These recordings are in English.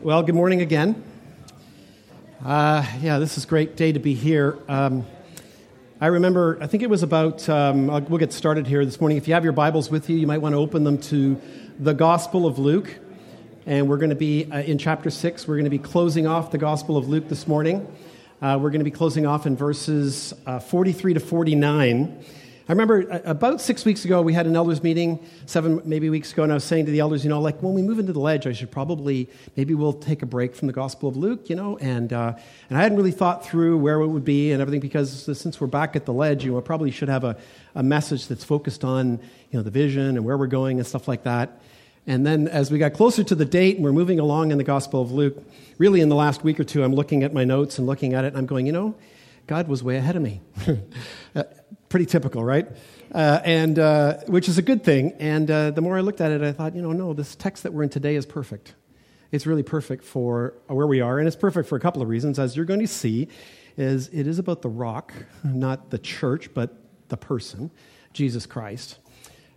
Well, good morning again. Uh, yeah, this is a great day to be here. Um, I remember, I think it was about, um, we'll get started here this morning. If you have your Bibles with you, you might want to open them to the Gospel of Luke. And we're going to be uh, in chapter 6. We're going to be closing off the Gospel of Luke this morning. Uh, we're going to be closing off in verses uh, 43 to 49. I remember uh, about six weeks ago, we had an elders meeting, seven maybe weeks ago, and I was saying to the elders, you know, like when we move into the ledge, I should probably, maybe we'll take a break from the Gospel of Luke, you know, and, uh, and I hadn't really thought through where it would be and everything because since we're back at the ledge, you know, I probably should have a, a message that's focused on, you know, the vision and where we're going and stuff like that. And then as we got closer to the date and we're moving along in the Gospel of Luke, really in the last week or two, I'm looking at my notes and looking at it, and I'm going, you know, God was way ahead of me. Pretty typical, right? Uh, and uh, which is a good thing. And uh, the more I looked at it, I thought, you know, no, this text that we're in today is perfect. It's really perfect for where we are, and it's perfect for a couple of reasons. As you're going to see, is it is about the rock, not the church, but the person, Jesus Christ.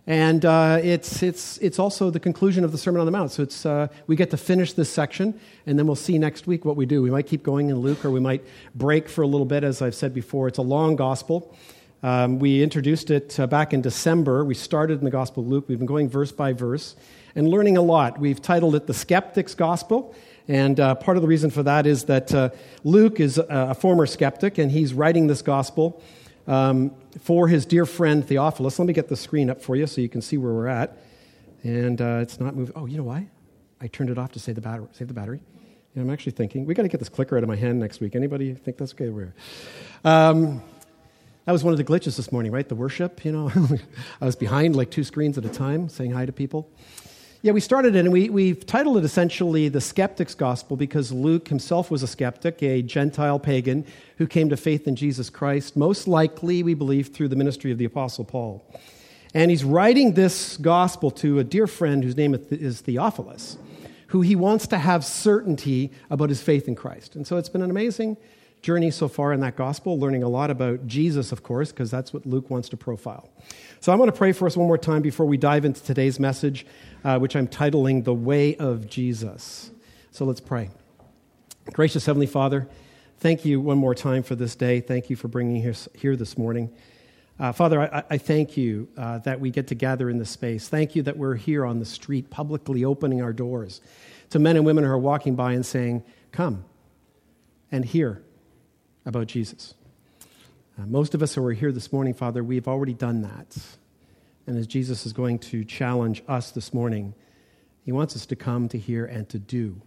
And uh, it's, it's, it's also the conclusion of the Sermon on the Mount. So it's, uh, we get to finish this section, and then we'll see next week what we do. We might keep going in Luke, or we might break for a little bit, as I've said before. It's a long gospel. Um, we introduced it uh, back in December. We started in the Gospel of Luke. We've been going verse by verse and learning a lot. We've titled it The Skeptic's Gospel. And uh, part of the reason for that is that uh, Luke is a, a, former skeptic, and he's writing this gospel um, for his dear friend Theophilus. Let me get the screen up for you so you can see where we're at. And uh, it's not moving. Oh, you know why? I turned it off to save the battery. Save the battery. Yeah, I'm actually thinking we got to get this clicker out of my hand next week. Anybody think that's okay? Where? Um, that was one of the glitches this morning, right? The worship, you know. I was behind like two screens at a time saying hi to people. Yeah, we started it and we, we've titled it essentially The Skeptic's Gospel because Luke himself was a skeptic, a Gentile pagan who came to faith in Jesus Christ, most likely, we believe, through the ministry of the Apostle Paul. And he's writing this gospel to a dear friend whose name is Theophilus, who he wants to have certainty about his faith in Christ. And so it's been an amazing journey so far in that gospel, learning a lot about Jesus, of course, because that's what Luke wants to profile. So I'm going to pray for us one more time before we dive into today's message, uh, which I'm titling The Way of Jesus. So let's pray. Gracious Heavenly Father, thank you one more time for this day. Thank you for bringing us here this morning. Uh, Father, I, I, thank you uh, that we get to gather in this space. Thank you that we're here on the street, publicly opening our doors to men and women who are walking by and saying, Come and hear about Jesus. Uh, most of us who are here this morning, Father, we've already done that. And as Jesus is going to challenge us this morning, he wants us to come to hear and to do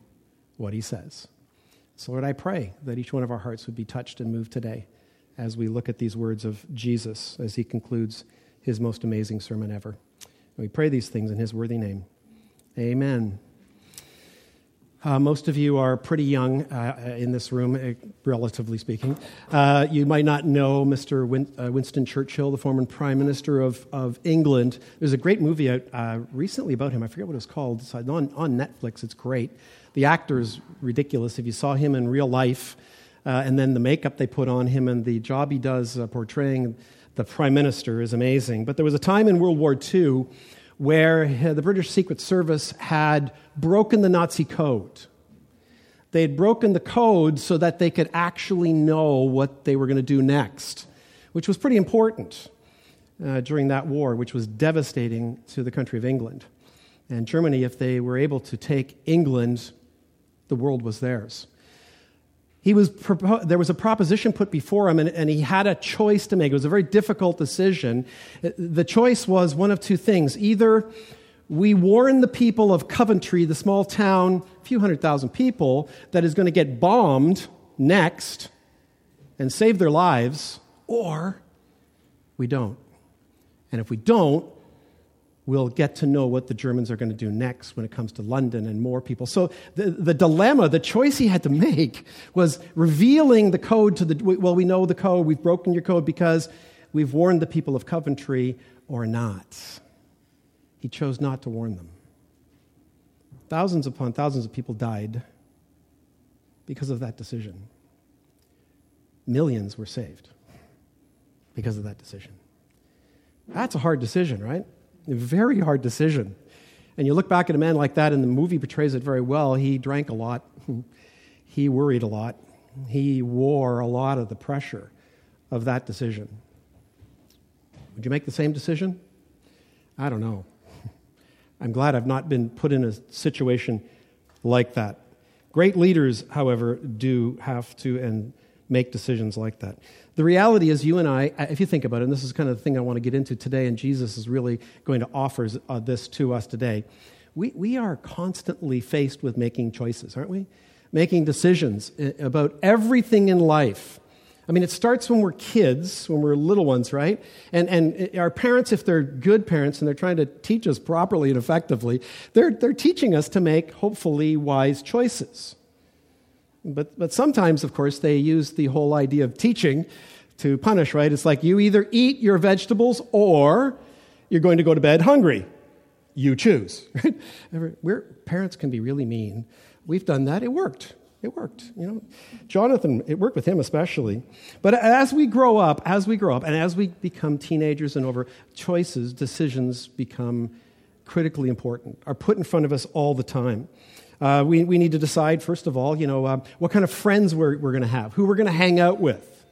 what he says. So, Lord, I pray that each one of our hearts would be touched and moved today as we look at these words of Jesus as he concludes his most amazing sermon ever. And we pray these things in his worthy name. Amen. Uh, most of you are pretty young uh, in this room, uh, relatively speaking. Uh, you might not know Mr. Win- uh, Winston Churchill, the former Prime Minister of, of England. There's a great movie out uh, recently about him. I forget what it was called. It's on, on Netflix. It's great. The actor is ridiculous. If you saw him in real life, and then the makeup they put on him and the job he does portraying the Prime Minister is amazing. But there was a time in World War II where the British Secret Service had broken the Nazi code. They had broken the code so that they could actually know what they were going to do next, which was pretty important uh, during that war, which was devastating to the country of England. And Germany, if they were able to take England, the world was theirs he was there was a proposition put before him and, and, he had a choice to make. It was a very difficult decision. The choice was one of two things. Either we warn the people of coventry the small town a few hundred thousand people that is going to get bombed next and save their lives or we don't. And if we don't we'll get to know what the Germans are going to do next when it comes to London and more people. So the, the dilemma, the choice he had to make was revealing the code to the, well, we know the code, we've broken your code because we've warned the people of Coventry or not. He chose not to warn them. Thousands upon thousands of people died because of that decision. Millions were saved because of that decision. That's a hard decision, right? A very hard decision. And you look back at a man like that, and the movie portrays it very well. He drank a lot, he worried a lot, he wore a lot of the pressure of that decision. Would you make the same decision? I don't know. I'm glad I've not been put in a situation like that. Great leaders, however, do have to and make decisions like that. The reality is, you and I, if you think about it, and this is kind of the thing I want to get into today, and Jesus is really going to offer uh, this to us today, we, we are constantly faced with making choices, aren't we? Making decisions uh, about everything in life. I mean, it starts when we're kids, when we're little ones, right? And, and our parents, if they're good parents and they're trying to teach us properly and effectively, they're, they're teaching us to make, hopefully, wise choices. But, but sometimes, of course, they use the whole idea of teaching to punish, right? It's like you either eat your vegetables or you're going to go to bed hungry. You choose, right? We're, parents can be really mean. We've done that, it worked. It worked, you know. Jonathan, it worked with him especially. But as we grow up, as we grow up, and as we become teenagers and over, choices, decisions become critically important, are put in front of us all the time. Uh, we, we need to decide, first of all, you know, uh, what kind of friends we're, we're going to have, who we're going to hang out with.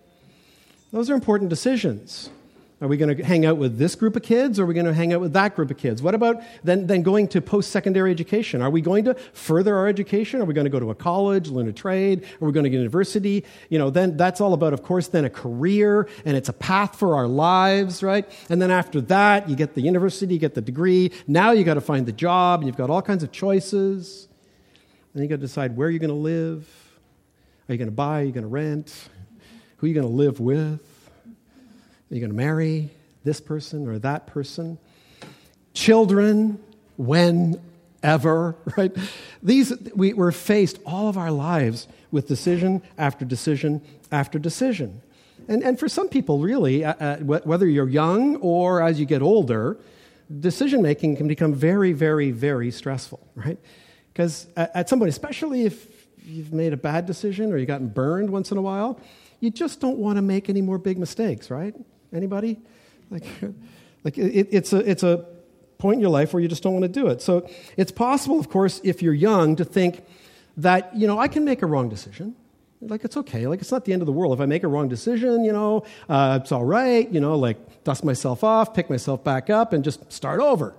Those are important decisions. Are we going to hang out with this group of kids or are we going to hang out with that group of kids? What about then, then going to post secondary education? Are we going to further our education? Are we going to go to a college, learn a trade? Are we going to university? You know, then that's all about, of course, then a career and it's a path for our lives, right? And then after that, you get the university, you get the degree. Now you got to find the job and you've got all kinds of choices. Then you got to decide where you're going to live. Are you going to buy? Are you going to rent? Who are you going to live with? Are you going to marry this person or that person? Children, when, ever, right? These, we, we're faced all of our lives with decision after decision after decision. And, and for some people, really, uh, uh, whether you're young or as you get older, decision making can become very, very, very stressful, right? Because at some point, especially if you've made a bad decision or you've gotten burned once in a while, you just don't want to make any more big mistakes, right? Anybody? Like, like it, it's, a, it's a point in your life where you just don't want to do it. So it's possible, of course, if you're young, to think that, you know, I can make a wrong decision. Like, it's okay. Like, it's not the end of the world. If I make a wrong decision, you know, uh, it's all right. You know, like, dust myself off, pick myself back up, and just start over.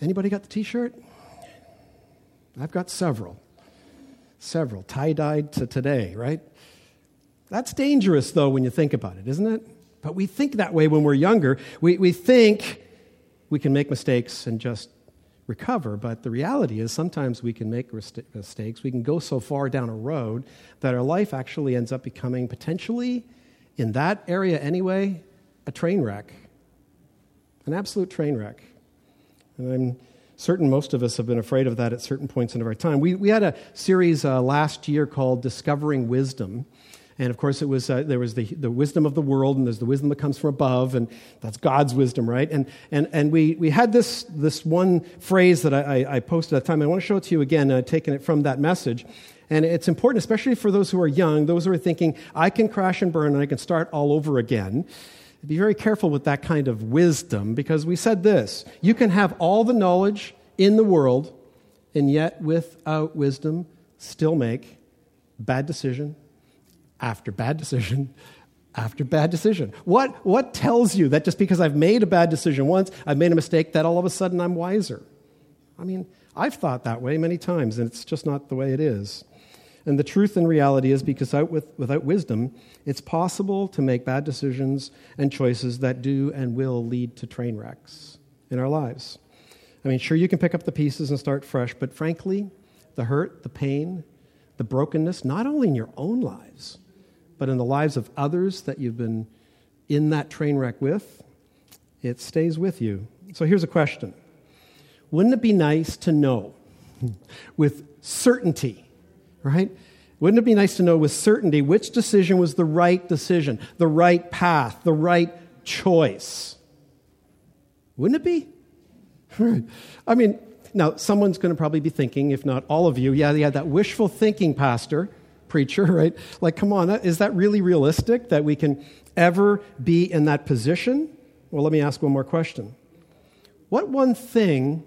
Anybody got the t shirt? I've got several. Several. Tie dyed to today, right? That's dangerous, though, when you think about it, isn't it? But we think that way when we're younger. We, we think we can make mistakes and just recover. But the reality is sometimes we can make mistakes. We can go so far down a road that our life actually ends up becoming potentially, in that area anyway, a train wreck. An absolute train wreck. And I'm certain most of us have been afraid of that at certain points in our time. We, we had a series uh, last year called Discovering Wisdom. And of course, it was, uh, there was the, the wisdom of the world, and there's the wisdom that comes from above, and that's God's wisdom, right? And, and, and we, we had this, this one phrase that I, I posted at the time. I want to show it to you again, uh, taking it from that message. And it's important, especially for those who are young, those who are thinking, I can crash and burn and I can start all over again. Be very careful with that kind of wisdom because we said this you can have all the knowledge in the world and yet without wisdom still make bad decision after bad decision after bad decision. What, what tells you that just because I've made a bad decision once, I've made a mistake, that all of a sudden I'm wiser? I mean, I've thought that way many times, and it's just not the way it is. And the truth and reality is because without, with, without wisdom, it's possible to make bad decisions and choices that do and will lead to train wrecks in our lives. I mean, sure, you can pick up the pieces and start fresh, but frankly, the hurt, the pain, the brokenness, not only in your own lives, but in the lives of others that you've been in that train wreck with, it stays with you. So here's a question Wouldn't it be nice to know with certainty, right? Wouldn't it be nice to know with certainty which decision was the right decision, the right path, the right choice? Wouldn't it be? I mean, now someone's going to probably be thinking, if not all of you, yeah, yeah, that wishful thinking, Pastor preacher, right? Like, come on, is that really realistic that we can ever be in that position? Well, let me ask one more question. What one thing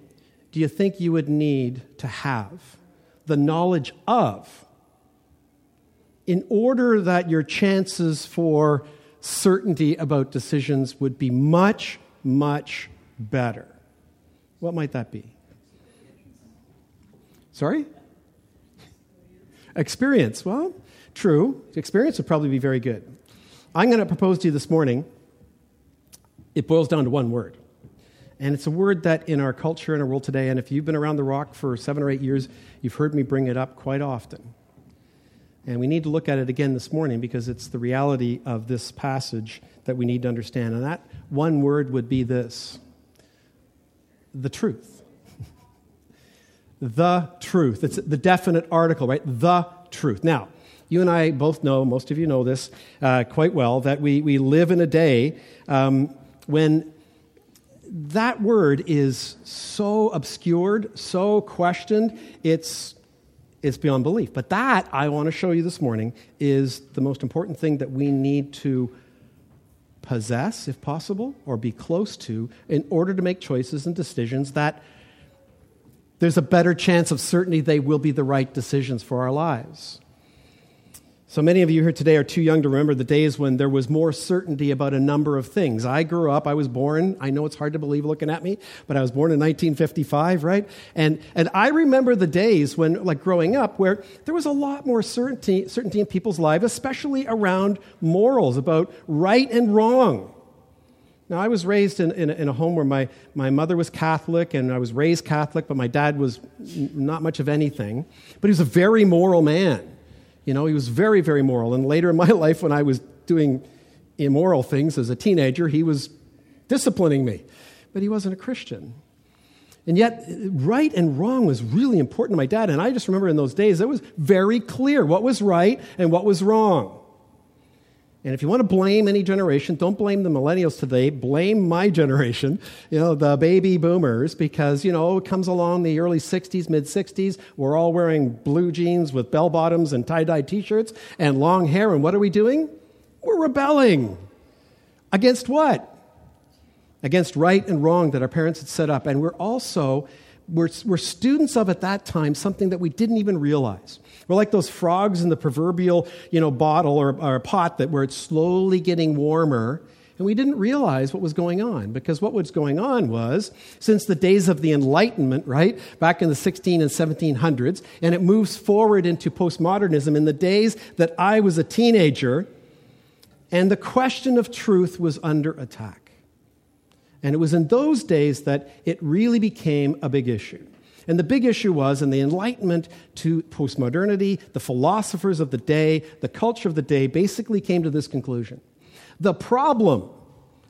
do you think you would need to have the knowledge of in order that your chances for certainty about decisions would be much, much better? What might that be? Sorry? Experience. Well, true. Experience would probably be very good. I'm going to propose to you this morning, it boils down to one word. And it's a word that in our culture and our world today, and if you've been around the rock for seven or eight years, you've heard me bring it up quite often. And we need to look at it again this morning because it's the reality of this passage that we need to understand. And that one word would be this the truth. the truth. It's the definite article, right? The truth. Now, you and I both know, most of you know this uh, quite well, that we, we live in a day um, when that word is so obscured, so questioned, it's, it's beyond belief. But that, I want to show you this morning, is the most important thing that we need to possess, if possible, or be close to, in order to make choices and decisions that there's a better chance of certainty they will be the right decisions for our lives. So many of you here today are too young to remember the days when there was more certainty about a number of things. I grew up, I was born, I know it's hard to believe looking at me, but I was born in 1955, right? And, and I remember the days when, like growing up, where there was a lot more certainty, certainty in people's lives, especially around morals, about right and wrong. Now, I was raised in, in, in, a home where my, my mother was Catholic and I was raised Catholic, but my dad was not much of anything. But he was a very moral man. You know, he was very, very moral. And later in my life, when I was doing immoral things as a teenager, he was disciplining me. But he wasn't a Christian. And yet, right and wrong was really important to my dad. And I just remember in those days, it was very clear what was right and what was wrong. And if you want to blame any generation, don't blame the millennials today. Blame my generation, you know, the baby boomers, because, you know, it comes along the early 60s, mid 60s. We're all wearing blue jeans with bell bottoms and tie dye t shirts and long hair. And what are we doing? We're rebelling. Against what? Against right and wrong that our parents had set up. And we're also, we're, we're students of at that time something that we didn't even realize. We're like those frogs in the proverbial, you know, bottle or, or pot that where it's slowly getting warmer. And we didn't realize what was going on because what was going on was since the days of the Enlightenment, right, back in the 16 and 1700s, and it moves forward into postmodernism in the days that I was a teenager, and the question of truth was under attack. And it was in those days that it really became a big issue. And the big issue was in the Enlightenment to postmodernity, the philosophers of the day, the culture of the day basically came to this conclusion. The problem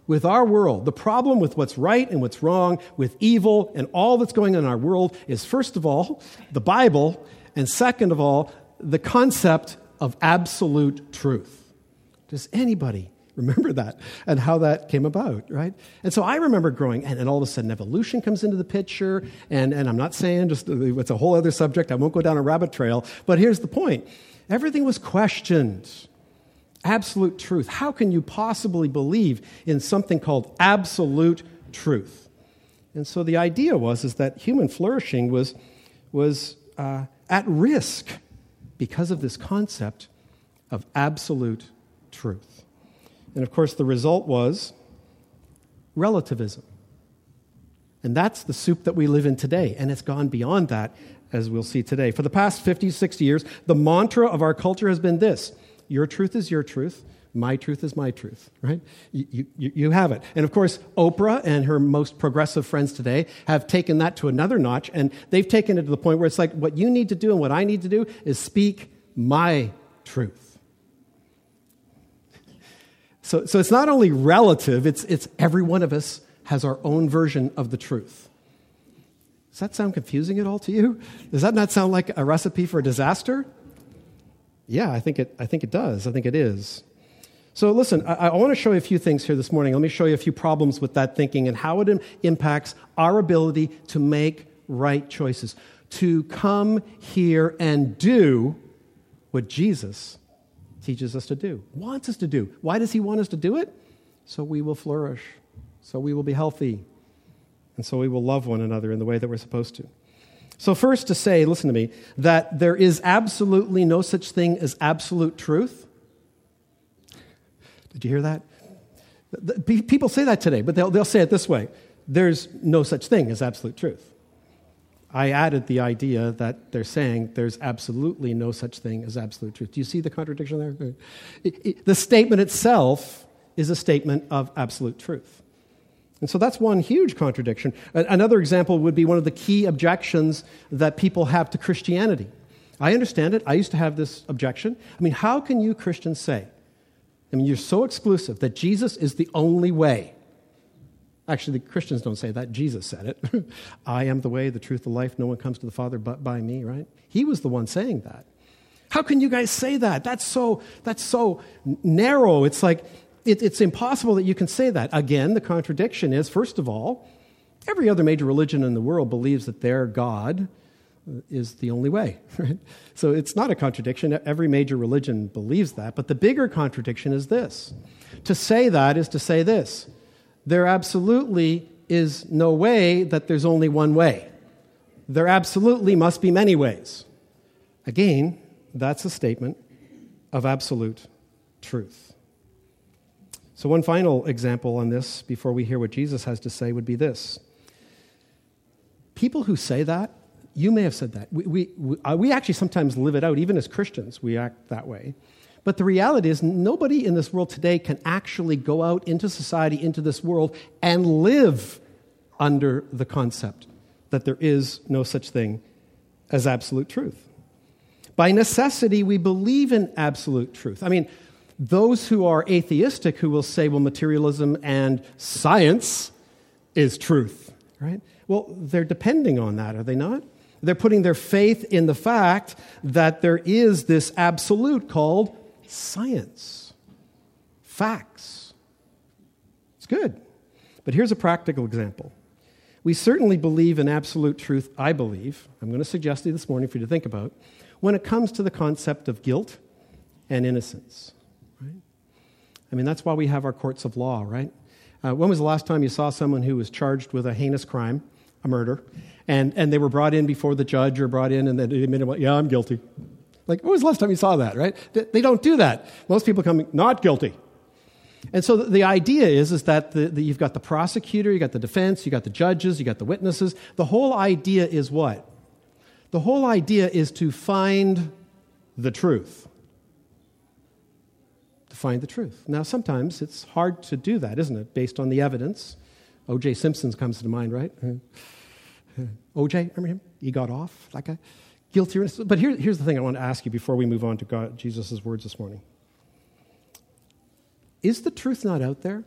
with our world, the problem with what's right and what's wrong, with evil and all that's going on in our world is, first of all, the Bible, and second of all, the concept of absolute truth. Does anybody remember that and how that came about, right? And so I remember growing, and, and all of a sudden evolution comes into the picture, and, and I'm not saying just it's a whole other subject, I won't go down a rabbit trail, but here's the point everything was questioned. Absolute truth. How can you possibly believe in something called absolute truth? And so the idea was is that human flourishing was, was uh, at risk because of this concept of absolute truth. And of course, the result was relativism. And that's the soup that we live in today. And it's gone beyond that, as we'll see today. For the past 50, 60 years, the mantra of our culture has been this your truth is your truth. My truth is my truth, right? You, you, you have it. And of course, Oprah and her most progressive friends today have taken that to another notch, and they've taken it to the point where it's like what you need to do and what I need to do is speak my truth. So, so it's not only relative, it's, it's every one of us has our own version of the truth. Does that sound confusing at all to you? Does that not sound like a recipe for a disaster? Yeah, I think it, I think it does. I think it is. So, listen, I, I want to show you a few things here this morning. Let me show you a few problems with that thinking and how it impacts our ability to make right choices, to come here and do what Jesus teaches us to do, wants us to do. Why does he want us to do it? So we will flourish, so we will be healthy. And so we will love one another in the way that we're supposed to. So, first, to say, listen to me, that there is absolutely no such thing as absolute truth. Did you hear that? People say that today, but they'll, they'll say it this way there's no such thing as absolute truth. I added the idea that they're saying there's absolutely no such thing as absolute truth. Do you see the contradiction there? It, it, the statement itself is a statement of absolute truth. And so that's one huge contradiction. Another example would be one of the key objections that people have to Christianity. I understand it. I used to have this objection. I mean, how can you Christians say, I mean, you're so exclusive that Jesus is the only way? Actually, the Christians don't say that. Jesus said it. I am the way, the truth, the life. No one comes to the Father but by me, right? He was the one saying that. How can you guys say that? That's so, that's so narrow. It's like it, it's impossible that you can say that. Again, the contradiction is first of all, every other major religion in the world believes that their God is the only way. Right? So it's not a contradiction. Every major religion believes that. But the bigger contradiction is this to say that is to say this there absolutely is no way that there's only one way. There absolutely must be many ways. Again, that's a statement of absolute truth. So, one final example on this before we hear what Jesus has to say would be this. People who say that, you may have said that. We, we, we, uh, actually sometimes live it out, even as Christians, we act that way. But the reality is, nobody in this world today can actually go out into society, into this world, and live under the concept that there is no such thing as absolute truth. By necessity, we believe in absolute truth. I mean, those who are atheistic who will say, well, materialism and science is truth, right? Well, they're depending on that, are they not? They're putting their faith in the fact that there is this absolute called science, facts. It's good. But here's a practical example. We certainly believe in absolute truth, I believe. I'm going to suggest to you this morning for you to think about when it comes to the concept of guilt and innocence. I mean, that's why we have our courts of law, right? Uh, when was the last time you saw someone who was charged with a heinous crime, a murder, and, and they were brought in before the judge or brought in and they admitted, yeah, I'm guilty? Like, when was the last time you saw that, right? They don't do that. Most people come, not guilty. And so the idea is, is that the, the, you've got the prosecutor, you've got the defense, you've got the judges, you've got the witnesses. The whole idea is what? The whole idea is to find the truth To find the truth. Now, sometimes it's hard to do that, isn't it, based on the evidence? O.J. Simpson comes to mind, right? O.J., remember him? He got off that a guilty. But here, here's the thing I want to ask you before we move on to God, Jesus' words this morning. Is the truth not out there?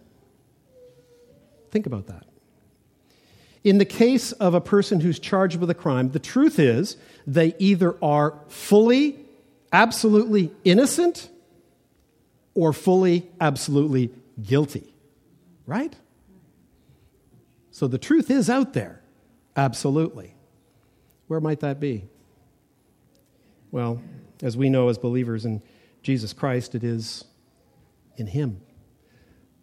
Think about that. In the case of a person who's charged with a crime, the truth is they either are fully, absolutely innocent or fully, absolutely guilty. Right? So the truth is out there. Absolutely. Where might that be? Well, as we know as believers in Jesus Christ, it is in Him.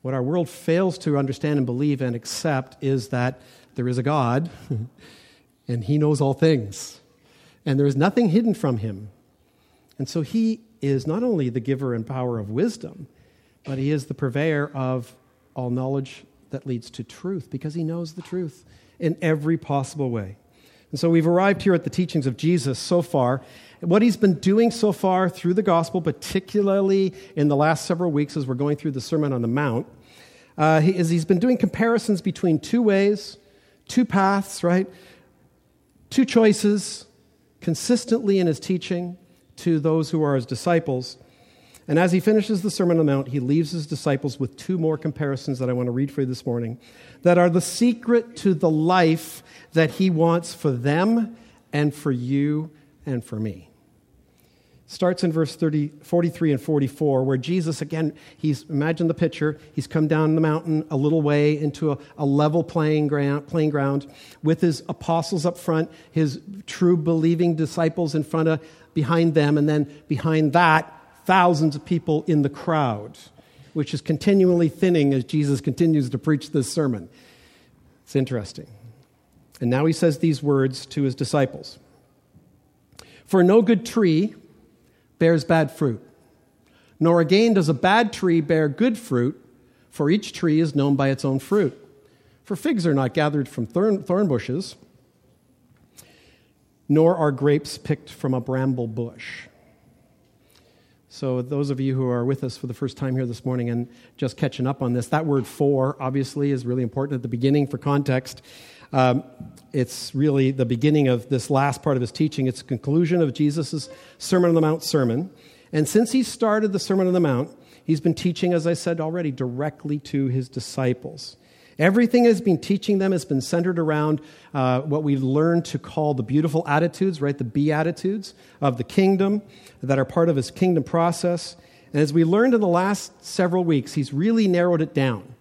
What our world fails to understand and believe and accept is that there is a God and He knows all things, and there is nothing hidden from Him. And so He is not only the giver and power of wisdom, but he is the purveyor of all knowledge that leads to truth because he knows the truth in every possible way. And so we've arrived here at the teachings of Jesus so far. What he's been doing so far through the gospel, particularly in the last several weeks as we're going through the Sermon on the Mount, uh, he, is he's been doing comparisons between two ways, two paths, right? Two choices consistently in his teaching to those who are his disciples. And as he finishes the Sermon on the Mount, he leaves his disciples with two more comparisons that I want to read for you this morning that are the secret to the life that he wants for them and for you and for me. Starts in verse 30, 43 and 44, where Jesus, again, he's, imagine the picture, he's come down the mountain a little way into a, a level playing ground, playing ground with his apostles up front, his true believing disciples in front of behind them, and then behind that, thousands of people in the crowd, which is continually thinning as Jesus continues to preach this sermon. It's interesting. And now he says these words to his disciples For no good tree bears bad fruit, nor again does a bad tree bear good fruit, for each tree is known by its own fruit. For figs are not gathered from thorn, thorn bushes, nor are grapes picked from a bramble bush. So, those of you who are with us for the first time here this morning and just catching up on this, that word for obviously is really important at the beginning for context. Um, it's really the beginning of this last part of his teaching. It's the conclusion of Jesus' Sermon on the Mount sermon. And since he started the Sermon on the Mount, he's been teaching, as I said already, directly to his disciples. Everything has been teaching them has been centered around uh, what we've learned to call the beautiful attitudes, right? The beatitudes of the kingdom that are part of his kingdom process. And as we learned in the last several weeks, he's really narrowed it down,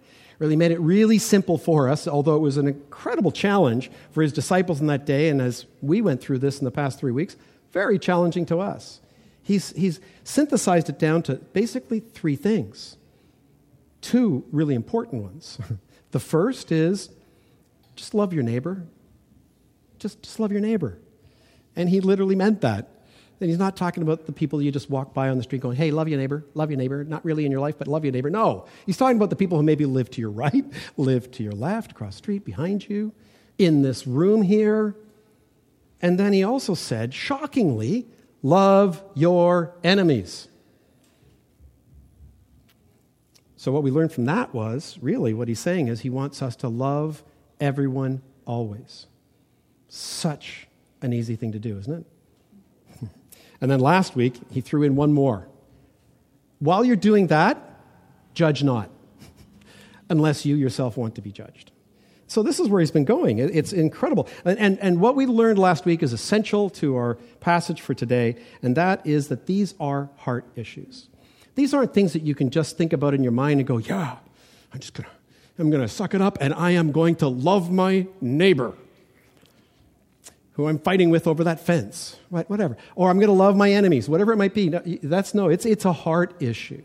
really made it really simple for us, although it was an incredible challenge for his disciples in that day. And as we went through this in the past three weeks, very challenging to us. He's, he's synthesized it down to basically three things, two really important ones. The first is just love your neighbor. Just, just love your neighbor. And he literally meant that. And he's not talking about the people you just walk by on the street going, hey, love your neighbor, love your neighbor. Not really in your life, but love your neighbor. No. He's talking about the people who maybe live to your right, live to your left, across the street, behind you, in this room here. And then he also said, shockingly, love your enemies. So, what we learned from that was really what he's saying is he wants us to love everyone always. Such an easy thing to do, isn't it? And then last week, he threw in one more. While you're doing that, judge not, unless you yourself want to be judged. So, this is where he's been going. It's incredible. And, and, and what we learned last week is essential to our passage for today, and that is that these are heart issues. These aren't things that you can just think about in your mind and go, yeah, I'm just going to. I'm going to suck it up and I am going to love my neighbor who I'm fighting with over that fence, right? Whatever. Or I'm going to love my enemies, whatever it might be. That's no, it's, it's a heart issue.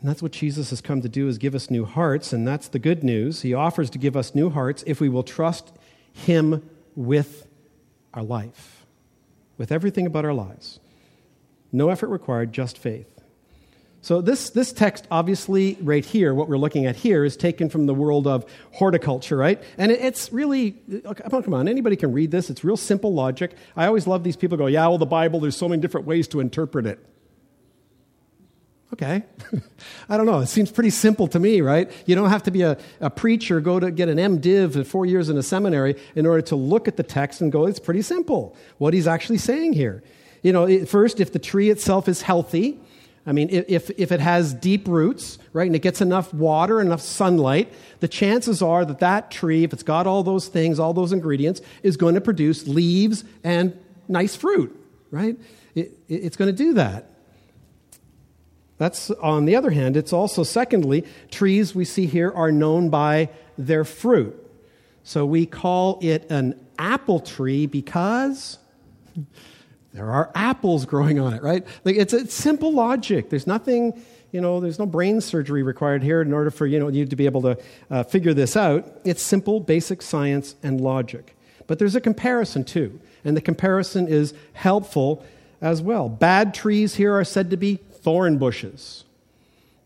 And that's what Jesus has come to do is give us new hearts, and that's the good news. He offers to give us new hearts if we will trust him with our life, with everything about our lives. No effort required, just faith. So, this, this text, obviously, right here, what we're looking at here, is taken from the world of horticulture, right? And it, it's really, come on, anybody can read this. It's real simple logic. I always love these people go, yeah, well, the Bible, there's so many different ways to interpret it. Okay. I don't know. It seems pretty simple to me, right? You don't have to be a, a preacher, go to get an MDiv, and four years in a seminary, in order to look at the text and go, it's pretty simple what he's actually saying here. You know, first, if the tree itself is healthy, I mean, if, if it has deep roots, right, and it gets enough water, enough sunlight, the chances are that that tree, if it's got all those things, all those ingredients, is going to produce leaves and nice fruit, right? It, it's going to do that. That's on the other hand, it's also, secondly, trees we see here are known by their fruit. So we call it an apple tree because there are apples growing on it, right? Like it's, it's simple logic. There's nothing, you know, there's no brain surgery required here in order for you know you to be able to uh, figure this out. It's simple, basic science and logic. But there's a comparison too, and the comparison is helpful as well. Bad trees here are said to be thorn bushes,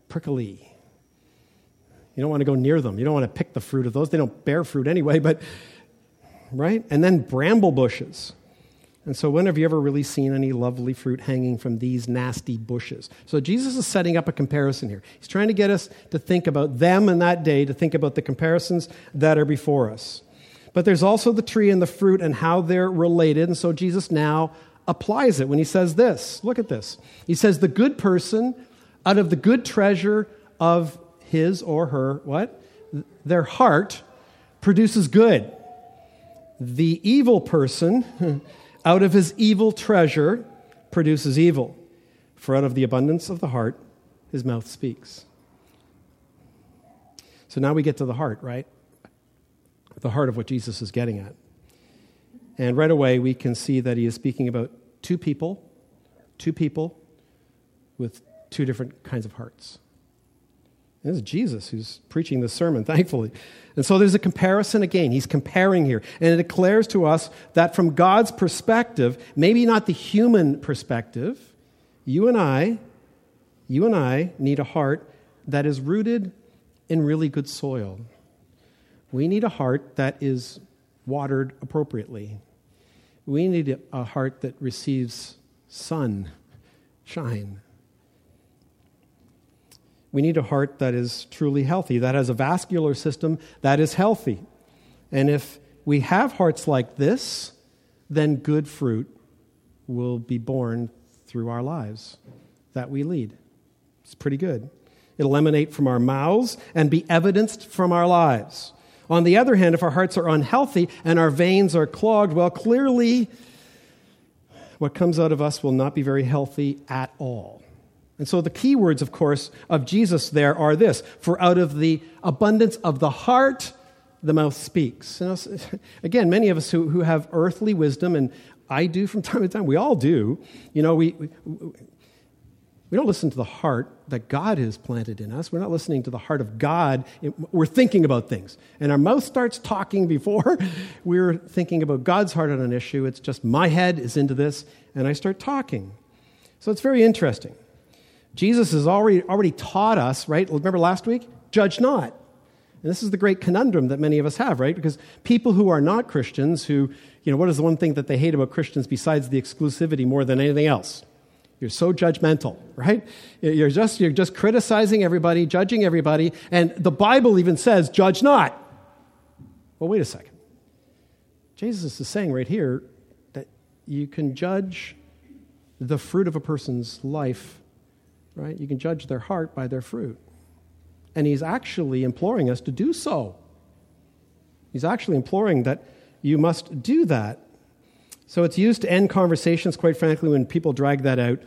prickly. You don't want to go near them. You don't want to pick the fruit of those. They don't bear fruit anyway, but right? And then bramble bushes. And so, when have you ever really seen any lovely fruit hanging from these nasty bushes? So, Jesus is setting up a comparison here. He's trying to get us to think about them in that day, to think about the comparisons that are before us. But there's also the tree and the fruit and how they're related. And so, Jesus now applies it when he says this. Look at this. He says, The good person out of the good treasure of his or her, what? Their heart produces good. The evil person out of his evil treasure produces evil. For out of the abundance of the heart, his mouth speaks. So now we get to the heart, right? The heart of what Jesus is getting at. And right away, we can see that he is speaking about two people, two people with two different kinds of hearts. Is Jesus who's preaching this sermon, thankfully. And so there's a comparison again. He's comparing here. And it declares to us that from God's perspective, maybe not the human perspective, you and I, you and I need a heart that is rooted in really good soil. We need a heart that is watered appropriately. We need a heart that receives sun, shine. We need a heart that is truly healthy, that has a vascular system that is healthy. And if we have hearts like this, then good fruit will be born through our lives that we lead. It's pretty good. It'll emanate from our mouths and be evidenced from our lives. On the other hand, if our hearts are unhealthy and our veins are clogged, well, clearly what comes out of us will not be very healthy at all. And so the key words, of course, of Jesus there are this For out of the abundance of the heart, the mouth speaks. Know, again, many of us who, who have earthly wisdom, and I do from time to time, we all do, you know, we, we, we don't listen to the heart that God has planted in us. We're not listening to the heart of God. We're thinking about things. And our mouth starts talking before we're thinking about God's heart on an issue. It's just my head is into this, and I start talking. So it's very interesting. Jesus has already, already taught us, right? Remember last week? Judge not. And this is the great conundrum that many of us have, right? Because people who are not Christians, who, you know, what is the one thing that they hate about Christians besides the exclusivity more than anything else? You're so judgmental, right? You're just, you're just criticizing everybody, judging everybody, and the Bible even says, judge not. Well, wait a second. Jesus is saying right here that you can judge the fruit of a person's life right? You can judge their heart by their fruit. And he's actually imploring us to do so. He's actually imploring that you must do that. So it's used to end conversations, quite frankly, when people drag that out.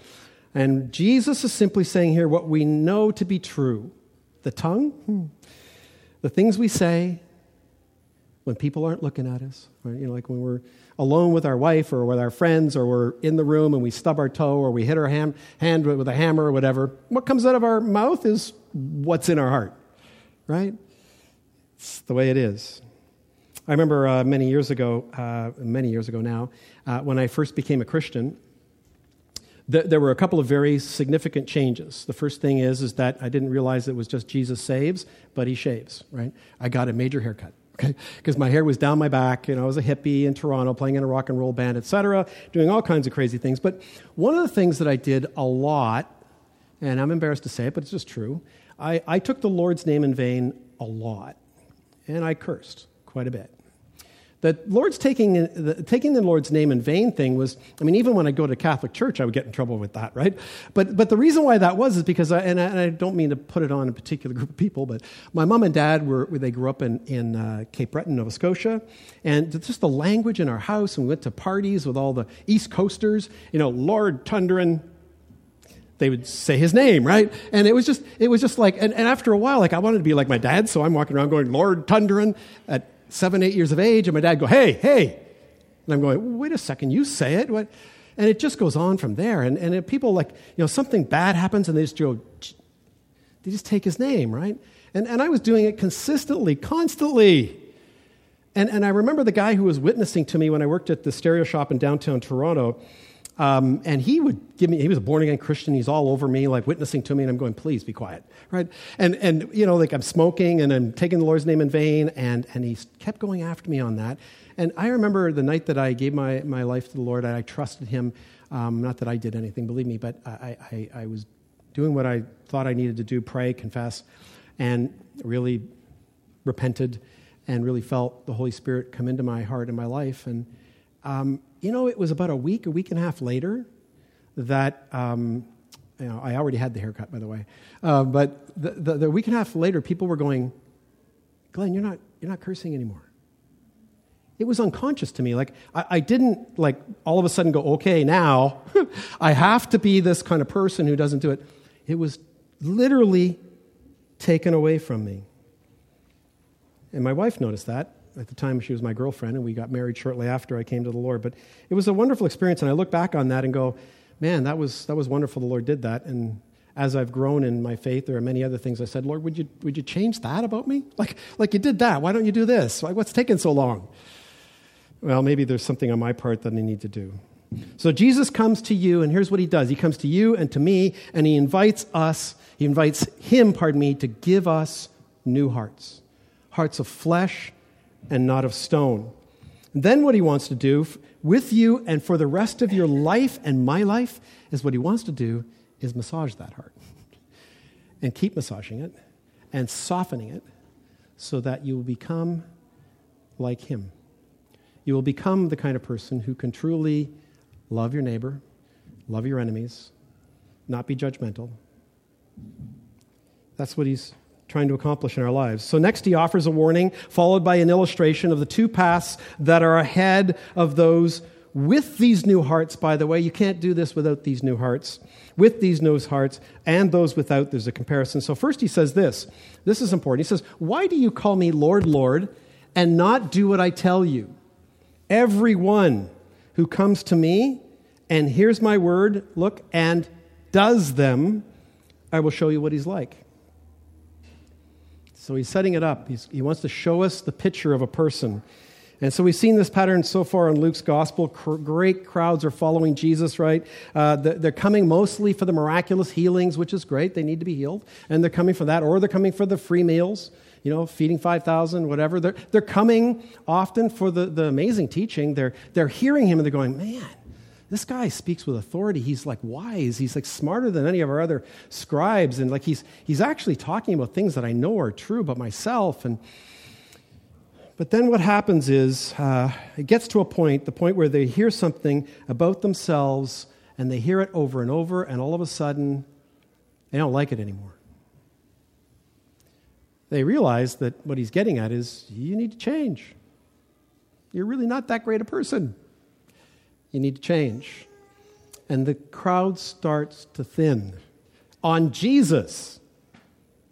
And Jesus is simply saying here what we know to be true the tongue, hmm. the things we say when people aren't looking at us, right? You know, like when we're alone with our wife or with our friends or we're in the room and we stub our toe or we hit our ham, hand with a hammer or whatever, what comes out of our mouth is what's in our heart, right? It's the way it is. I remember uh, many years ago, uh, many years ago now, uh, when I first became a Christian, th- there were a couple of very significant changes. The first thing is, is that I didn't realize it was just Jesus saves, but he shaves, right? I got a major haircut? Because my hair was down my back, and I was a hippie in Toronto playing in a rock and roll band, etc., doing all kinds of crazy things. But one of the things that I did a lot, and I'm embarrassed to say it, but it's just true, I, I took the Lord's name in vain a lot, and I cursed quite a bit the Lord's taking the, taking the Lord's name in vain thing was, I mean, even when I go to Catholic church, I would get in trouble with that, right? But, but the reason why that was is because, I, and, I, and I don't mean to put it on a particular group of people, but my mom and dad were, they grew up in, in uh, Cape Breton, Nova Scotia, and just the language in our house, and we went to parties with all the East Coasters, you know, Lord Tunderen, they would say his name, right? And it was just, it was just like, and, and, after a while, like I wanted to be like my dad, so I'm walking around going, Lord Tunderen at seven, eight years of age, and my dad go, hey, hey. And I'm going, wait a second, you say it? What? And it just goes on from there. And, and people like, you know, something bad happens and they just go, they just take his name, right? And, and I was doing it consistently, constantly. And, and I remember the guy who was witnessing to me when I worked at the stereo shop in downtown Toronto. Um, and he would give me, he was a born again Christian. He's all over me, like witnessing to me. And I'm going, please be quiet. Right. And, and, you know, like I'm smoking and I'm taking the Lord's name in vain. And, and he kept going after me on that. And I remember the night that I gave my, my life to the Lord, I trusted him. Um, not that I did anything, believe me, but I, I, I was doing what I thought I needed to do pray, confess, and really repented and really felt the Holy Spirit come into my heart and my life. And, um, you know, it was about a week, a week and a half later that, um, you know, I already had the haircut, by the way. Uh, but the, the, the, week and a half later, people were going, Glenn, you're not, you're not cursing anymore. It was unconscious to me. Like, I, I didn't, like, all of a sudden go, okay, now I have to be this kind of person who doesn't do it. It was literally taken away from me. And my wife noticed that. At the time, she was my girlfriend, and we got married shortly after I came to the Lord. But it was a wonderful experience, and I look back on that and go, man, that was, that was wonderful. The Lord did that. And as I've grown in my faith, there are many other things I said, Lord, would you, would you change that about me? Like, like you did that. Why don't you do this? Like, what's taking so long? Well, maybe there's something on my part that I need to do. So Jesus comes to you, and here's what he does He comes to you and to me, and he invites us, he invites him, pardon me, to give us new hearts hearts of flesh and not of stone. Then what he wants to do with you and for the rest of your life and my life is what he wants to do is massage that heart and keep massaging it and softening it so that you will become like him. You will become the kind of person who can truly love your neighbor, love your enemies, not be judgmental. That's what he's trying to accomplish in our lives. So, next, he offers a warning, followed by an illustration of the two paths that are ahead of those with these new hearts, by the way. You can't do this without these new hearts. With these new hearts and those without, there's a comparison. So, first, he says this. This is important. He says, Why do you call me Lord, Lord, and not do what I tell you? Everyone who comes to me and hears my word, look, and does them, I will show you what he's like. So he's setting it up. He's, he wants to show us the picture of a person. And so we've seen this pattern so far in Luke's gospel. Great crowds are following Jesus, right? Uh, they're coming mostly for the miraculous healings, which is great. They need to be healed. And they're coming for that, or they're coming for the free meals, you know, feeding 5,000, whatever. They're, they're coming often for the, the amazing teaching. They're, they're hearing him and they're going, man, this guy speaks with authority. He's like wise. He's like smarter than any of our other scribes. And like he's, he's actually talking about things that I know are true about myself. And, but then what happens is uh, it gets to a point, the point where they hear something about themselves and they hear it over and over, and all of a sudden they don't like it anymore. They realize that what he's getting at is you need to change. You're really not that great a person. You need to change. And the crowd starts to thin on Jesus.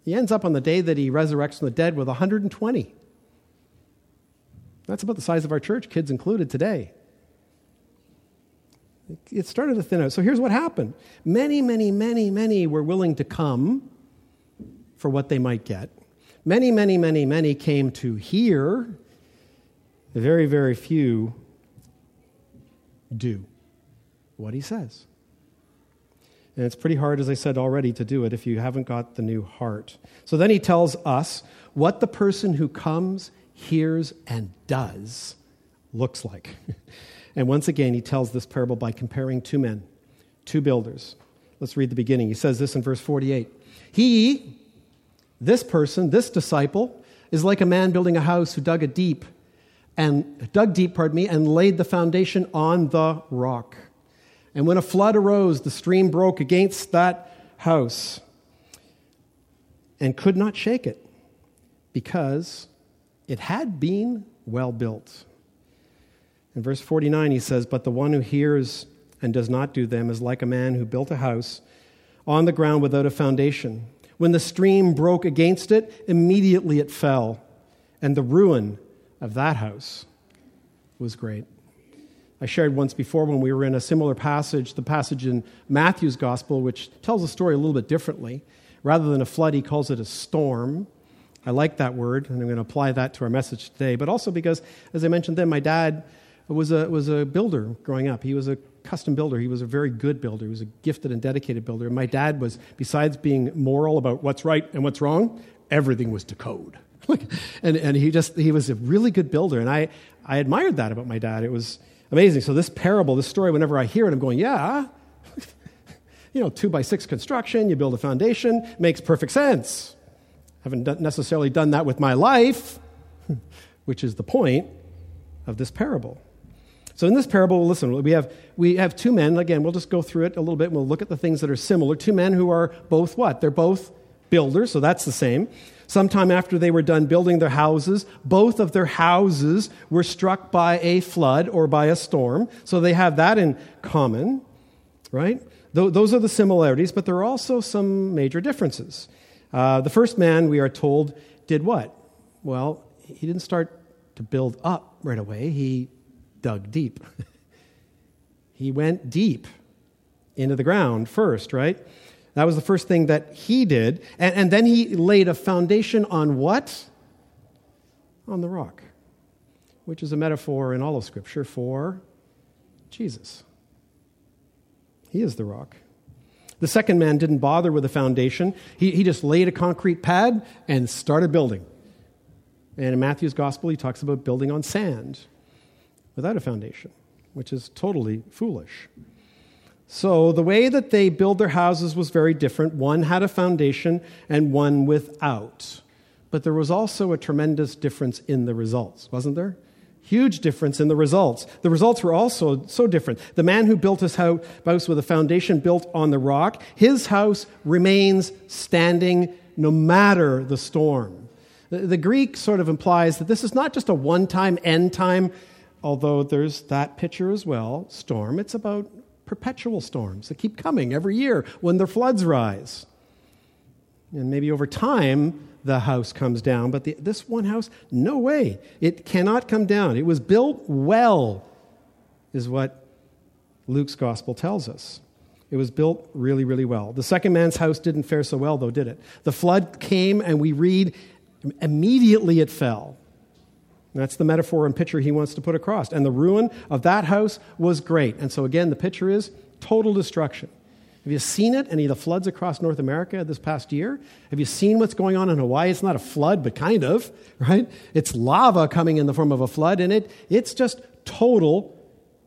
He ends up on the day that he resurrects from the dead with 120. That's about the size of our church, kids included, today. It started to thin out. So here's what happened many, many, many, many were willing to come for what they might get. Many, many, many, many came to hear. Very, very few do what he says. And it's pretty hard, as I said already, to do it if you haven't got the new heart. So then he tells us what the person who comes, hears, and does looks like. and once again, he tells this parable by comparing two men, two builders. Let's read the beginning. He says this in verse 48 He, this person, this disciple, is like a man building a house who dug a deep and dug deep, pardon me, and laid the foundation on the rock. And when a flood arose, the stream broke against that house and could not shake it because it had been well built. In verse 49, he says, But the one who hears and does not do them is like a man who built a house on the ground without a foundation. When the stream broke against it, immediately it fell, and the ruin of that house was great. I shared once before when we were in a similar passage, the passage in Matthew's gospel, which tells the story a little bit differently. Rather than a flood, he calls it a storm. I like that word, and I'm going to apply that to our message today. But also because, as I mentioned then, my dad was a, was a builder growing up. He was a custom builder. He was a very good builder. He was a gifted and dedicated builder. And my dad was, besides being moral about what's right and what's wrong, everything was to code. and, and he just, he was a really good builder. And I, I admired that about my dad. It was amazing. So this parable, this story, whenever I hear it, I'm going, yeah, you know, two by six construction, you build a foundation, makes perfect sense. Haven't necessarily done that with my life, which is the point of this parable. So in this parable, listen, we have, we have two men. Again, we'll just go through it a little bit and we'll look at the things that are similar. Two men who are both what? They're both builders, so that's the same. Sometime after they were done building their houses, both of their houses were struck by a flood or by a storm. So they have that in common, right? Those are the similarities, but there are also some major differences. Uh, the first man, we are told, did what? Well, he didn't start to build up right away, he dug deep. he went deep into the ground first, right? That was the first thing that he did. And, and then he laid a foundation on what? On the rock, which is a metaphor in all of Scripture for Jesus. He is the rock. The second man didn't bother with a foundation, he, he just laid a concrete pad and started building. And in Matthew's gospel, he talks about building on sand without a foundation, which is totally foolish. So the way that they build their houses was very different. One had a foundation and one without. But there was also a tremendous difference in the results, wasn't there? Huge difference in the results. The results were also so different. The man who built his house with a foundation built on the rock, his house remains standing no matter the storm. The, Greek sort of implies that this is not just a one time, end time, although there's that picture as well, storm. It's about perpetual storms that keep coming every year when the floods rise. And maybe over time, the house comes down, but the, this one house, no way. It cannot come down. It was built well, is what Luke's gospel tells us. It was built really, really well. The second man's house didn't fare so well, though, did it? The flood came, and we read immediately it fell. That's the metaphor and picture he wants to put across. And the ruin of that house was great. And so, again, the picture is total destruction. Have you seen it? Any of the floods across North America this past year? Have you seen what's going on in Hawaii? It's not a flood, but kind of, right? It's lava coming in the form of a flood, and it, it's just total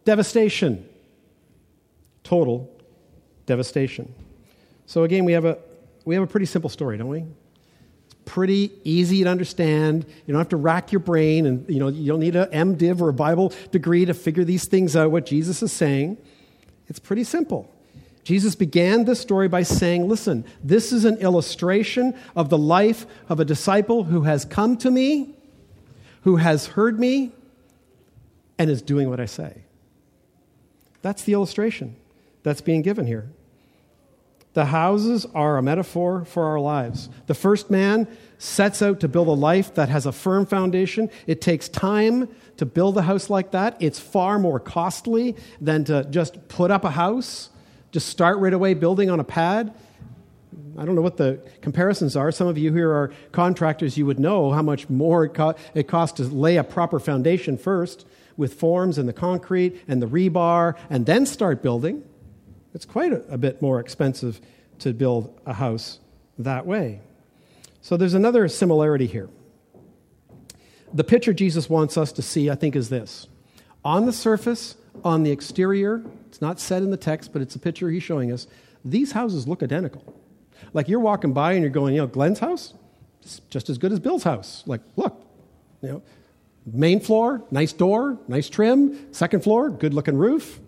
devastation. Total devastation. So, again, we have, a, we have a pretty simple story, don't we? Pretty easy to understand. You don't have to rack your brain, and you know you don't need an MDiv or a Bible degree to figure these things out. What Jesus is saying, it's pretty simple. Jesus began this story by saying, "Listen, this is an illustration of the life of a disciple who has come to me, who has heard me, and is doing what I say." That's the illustration that's being given here. The houses are a metaphor for our lives. The first man sets out to build a life that has a firm foundation. It takes time to build a house like that. It's far more costly than to just put up a house, just start right away building on a pad. I don't know what the comparisons are. Some of you here are contractors, you would know how much more it, co- it costs to lay a proper foundation first with forms and the concrete and the rebar and then start building. It's quite a, a bit more expensive to build a house that way. So there's another similarity here. The picture Jesus wants us to see, I think, is this. On the surface, on the exterior, it's not said in the text, but it's a picture he's showing us, these houses look identical. Like you're walking by and you're going, you know, Glenn's house, it's just as good as Bill's house. Like, look, you know, main floor, nice door, nice trim. Second floor, good looking roof.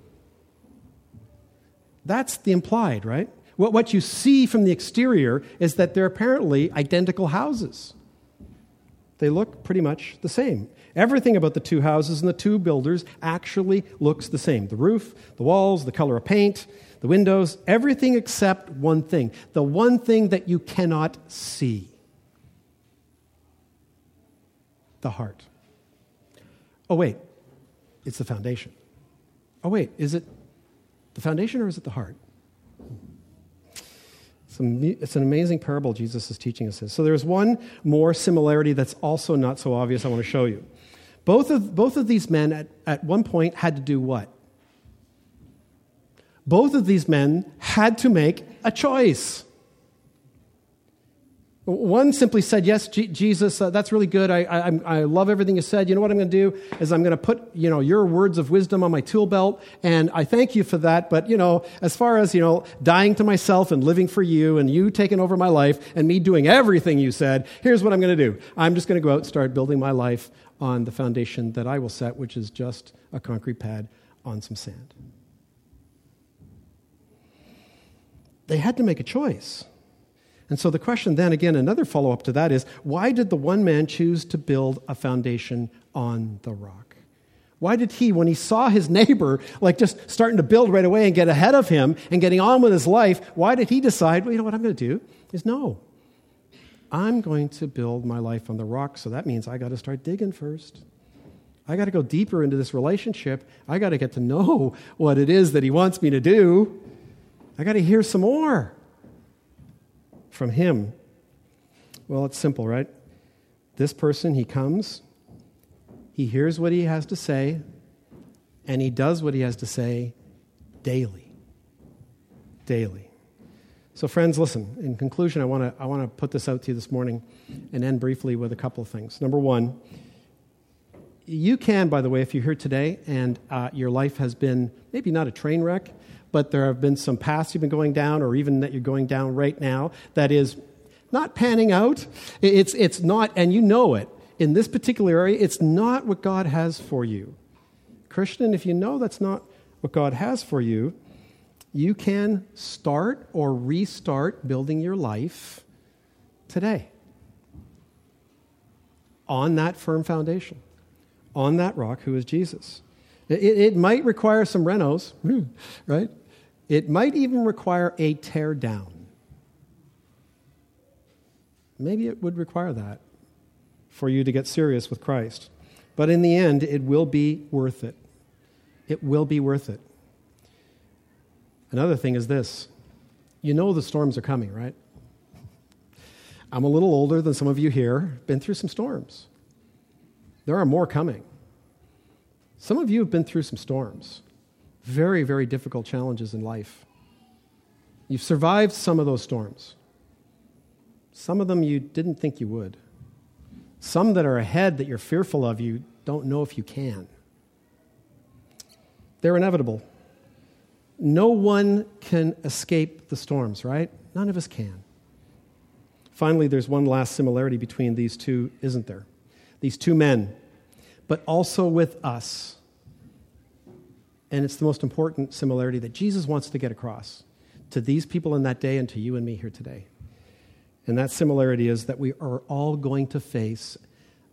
That's the implied, right? What, what you see from the exterior is that they're apparently identical houses. They look pretty much the same. Everything about the two houses and the two builders actually looks the same the roof, the walls, the color of paint, the windows, everything except one thing the one thing that you cannot see the heart. Oh, wait, it's the foundation. Oh, wait, is it the foundation or is it the heart? It's, an amazing parable Jesus is teaching us this. So there's one more similarity that's also not so obvious I want to show you. Both of, both of these men at, at one point had to do what? Both of these men had to make a choice. One simply said, Yes, G- Jesus, uh, that's really good. I, I, I, love everything you said. You know what I'm going to do is I'm going to put you know, your words of wisdom on my tool belt, and I thank you for that. But you know, as far as you know, dying to myself and living for you and you taking over my life and me doing everything you said, here's what I'm going to do. I'm just going to go out and start building my life on the foundation that I will set, which is just a concrete pad on some sand. They had to make a choice. And so the question then, again, another follow up to that is why did the one man choose to build a foundation on the rock? Why did he, when he saw his neighbor like just starting to build right away and get ahead of him and getting on with his life, why did he decide, well, you know what I'm going to do is no. I'm going to build my life on the rock, so that means I got to start digging first. I got to go deeper into this relationship. I got to get to know what it is that he wants me to do. I got to hear some more. From Him? Well, it's simple, right? This person, he comes, he hears what he has to say, and he does what he has to say daily. Daily. So, friends, listen. In conclusion, I want to I want to put this out to you this morning and end briefly with a couple of things. Number one, you can, by the way, if you're here today and uh, your life has been maybe not a train wreck, but there have been some paths you've been going down, or even that you're going down right now, that is not panning out. It's, it's not, and you know it. In this particular area, it's not what God has for you. Christian, if you know that's not what God has for you, you can start or restart building your life today on that firm foundation, on that rock who is Jesus. It, it might require some renos, right? It might even require a tear down. Maybe it would require that for you to get serious with Christ. But in the end, it will be worth it. It will be worth it. Another thing is this you know the storms are coming, right? I'm a little older than some of you here, been through some storms. There are more coming. Some of you have been through some storms, very, very difficult challenges in life. You've survived some of those storms. Some of them you didn't think you would. Some that are ahead that you're fearful of, you don't know if you can. They're inevitable. No one can escape the storms, right? None of us can. Finally, there's one last similarity between these two, isn't there? These two men, but also with us. And it's the most important similarity that Jesus wants to get across to these people in that day and to you and me here today. And that similarity is that we are all going to face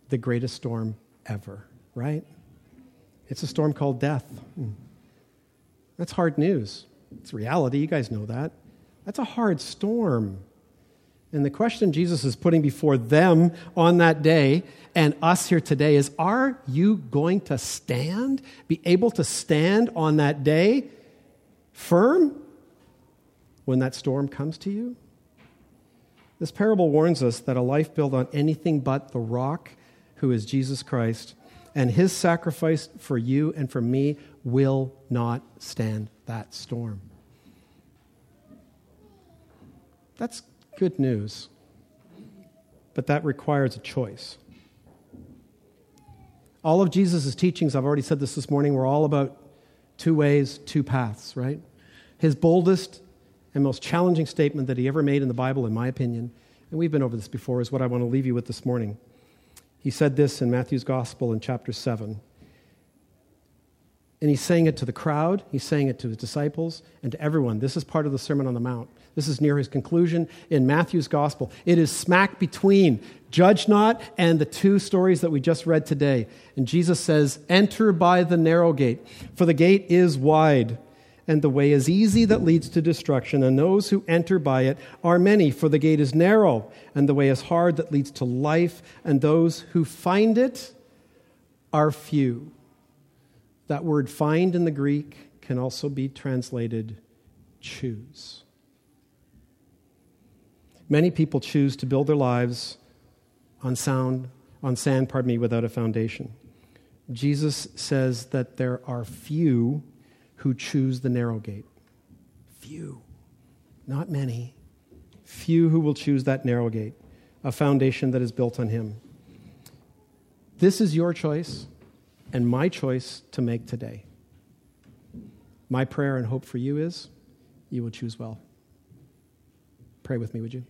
the greatest storm ever, right? It's a storm called death. Hmm. That's hard news. It's reality. You guys know that. That's a hard storm. And the question Jesus is putting before them on that day and us here today is Are you going to stand, be able to stand on that day firm when that storm comes to you? This parable warns us that a life built on anything but the rock, who is Jesus Christ, and his sacrifice for you and for me will not stand that storm. That's good news. But that requires a choice. All of Jesus' teachings, I've already said this this morning, were all about two ways, two paths, right? His boldest and most challenging statement that he ever made in the Bible, in my opinion, and we've been over this before, is what I want to leave you with this morning. He said this in Matthew's Gospel in chapter 7. And he's saying it to the crowd, he's saying it to his disciples, and to everyone. This is part of the Sermon on the Mount. This is near his conclusion in Matthew's Gospel. It is smack between Judge not and the two stories that we just read today. And Jesus says, Enter by the narrow gate, for the gate is wide and the way is easy that leads to destruction, and those who enter by it are many, for the gate is narrow, and the way is hard that leads to life, and those who find it are few. That word find in the Greek can also be translated choose. Many people choose to build their lives on sound, on sand, pardon me, without a foundation. Jesus says that there are few who choose the narrow gate. Few, not many. Few who will choose that narrow gate, a foundation that is built on Him. This is your choice and my choice to make today. My prayer and hope for you is you will choose well. Pray with me, would you?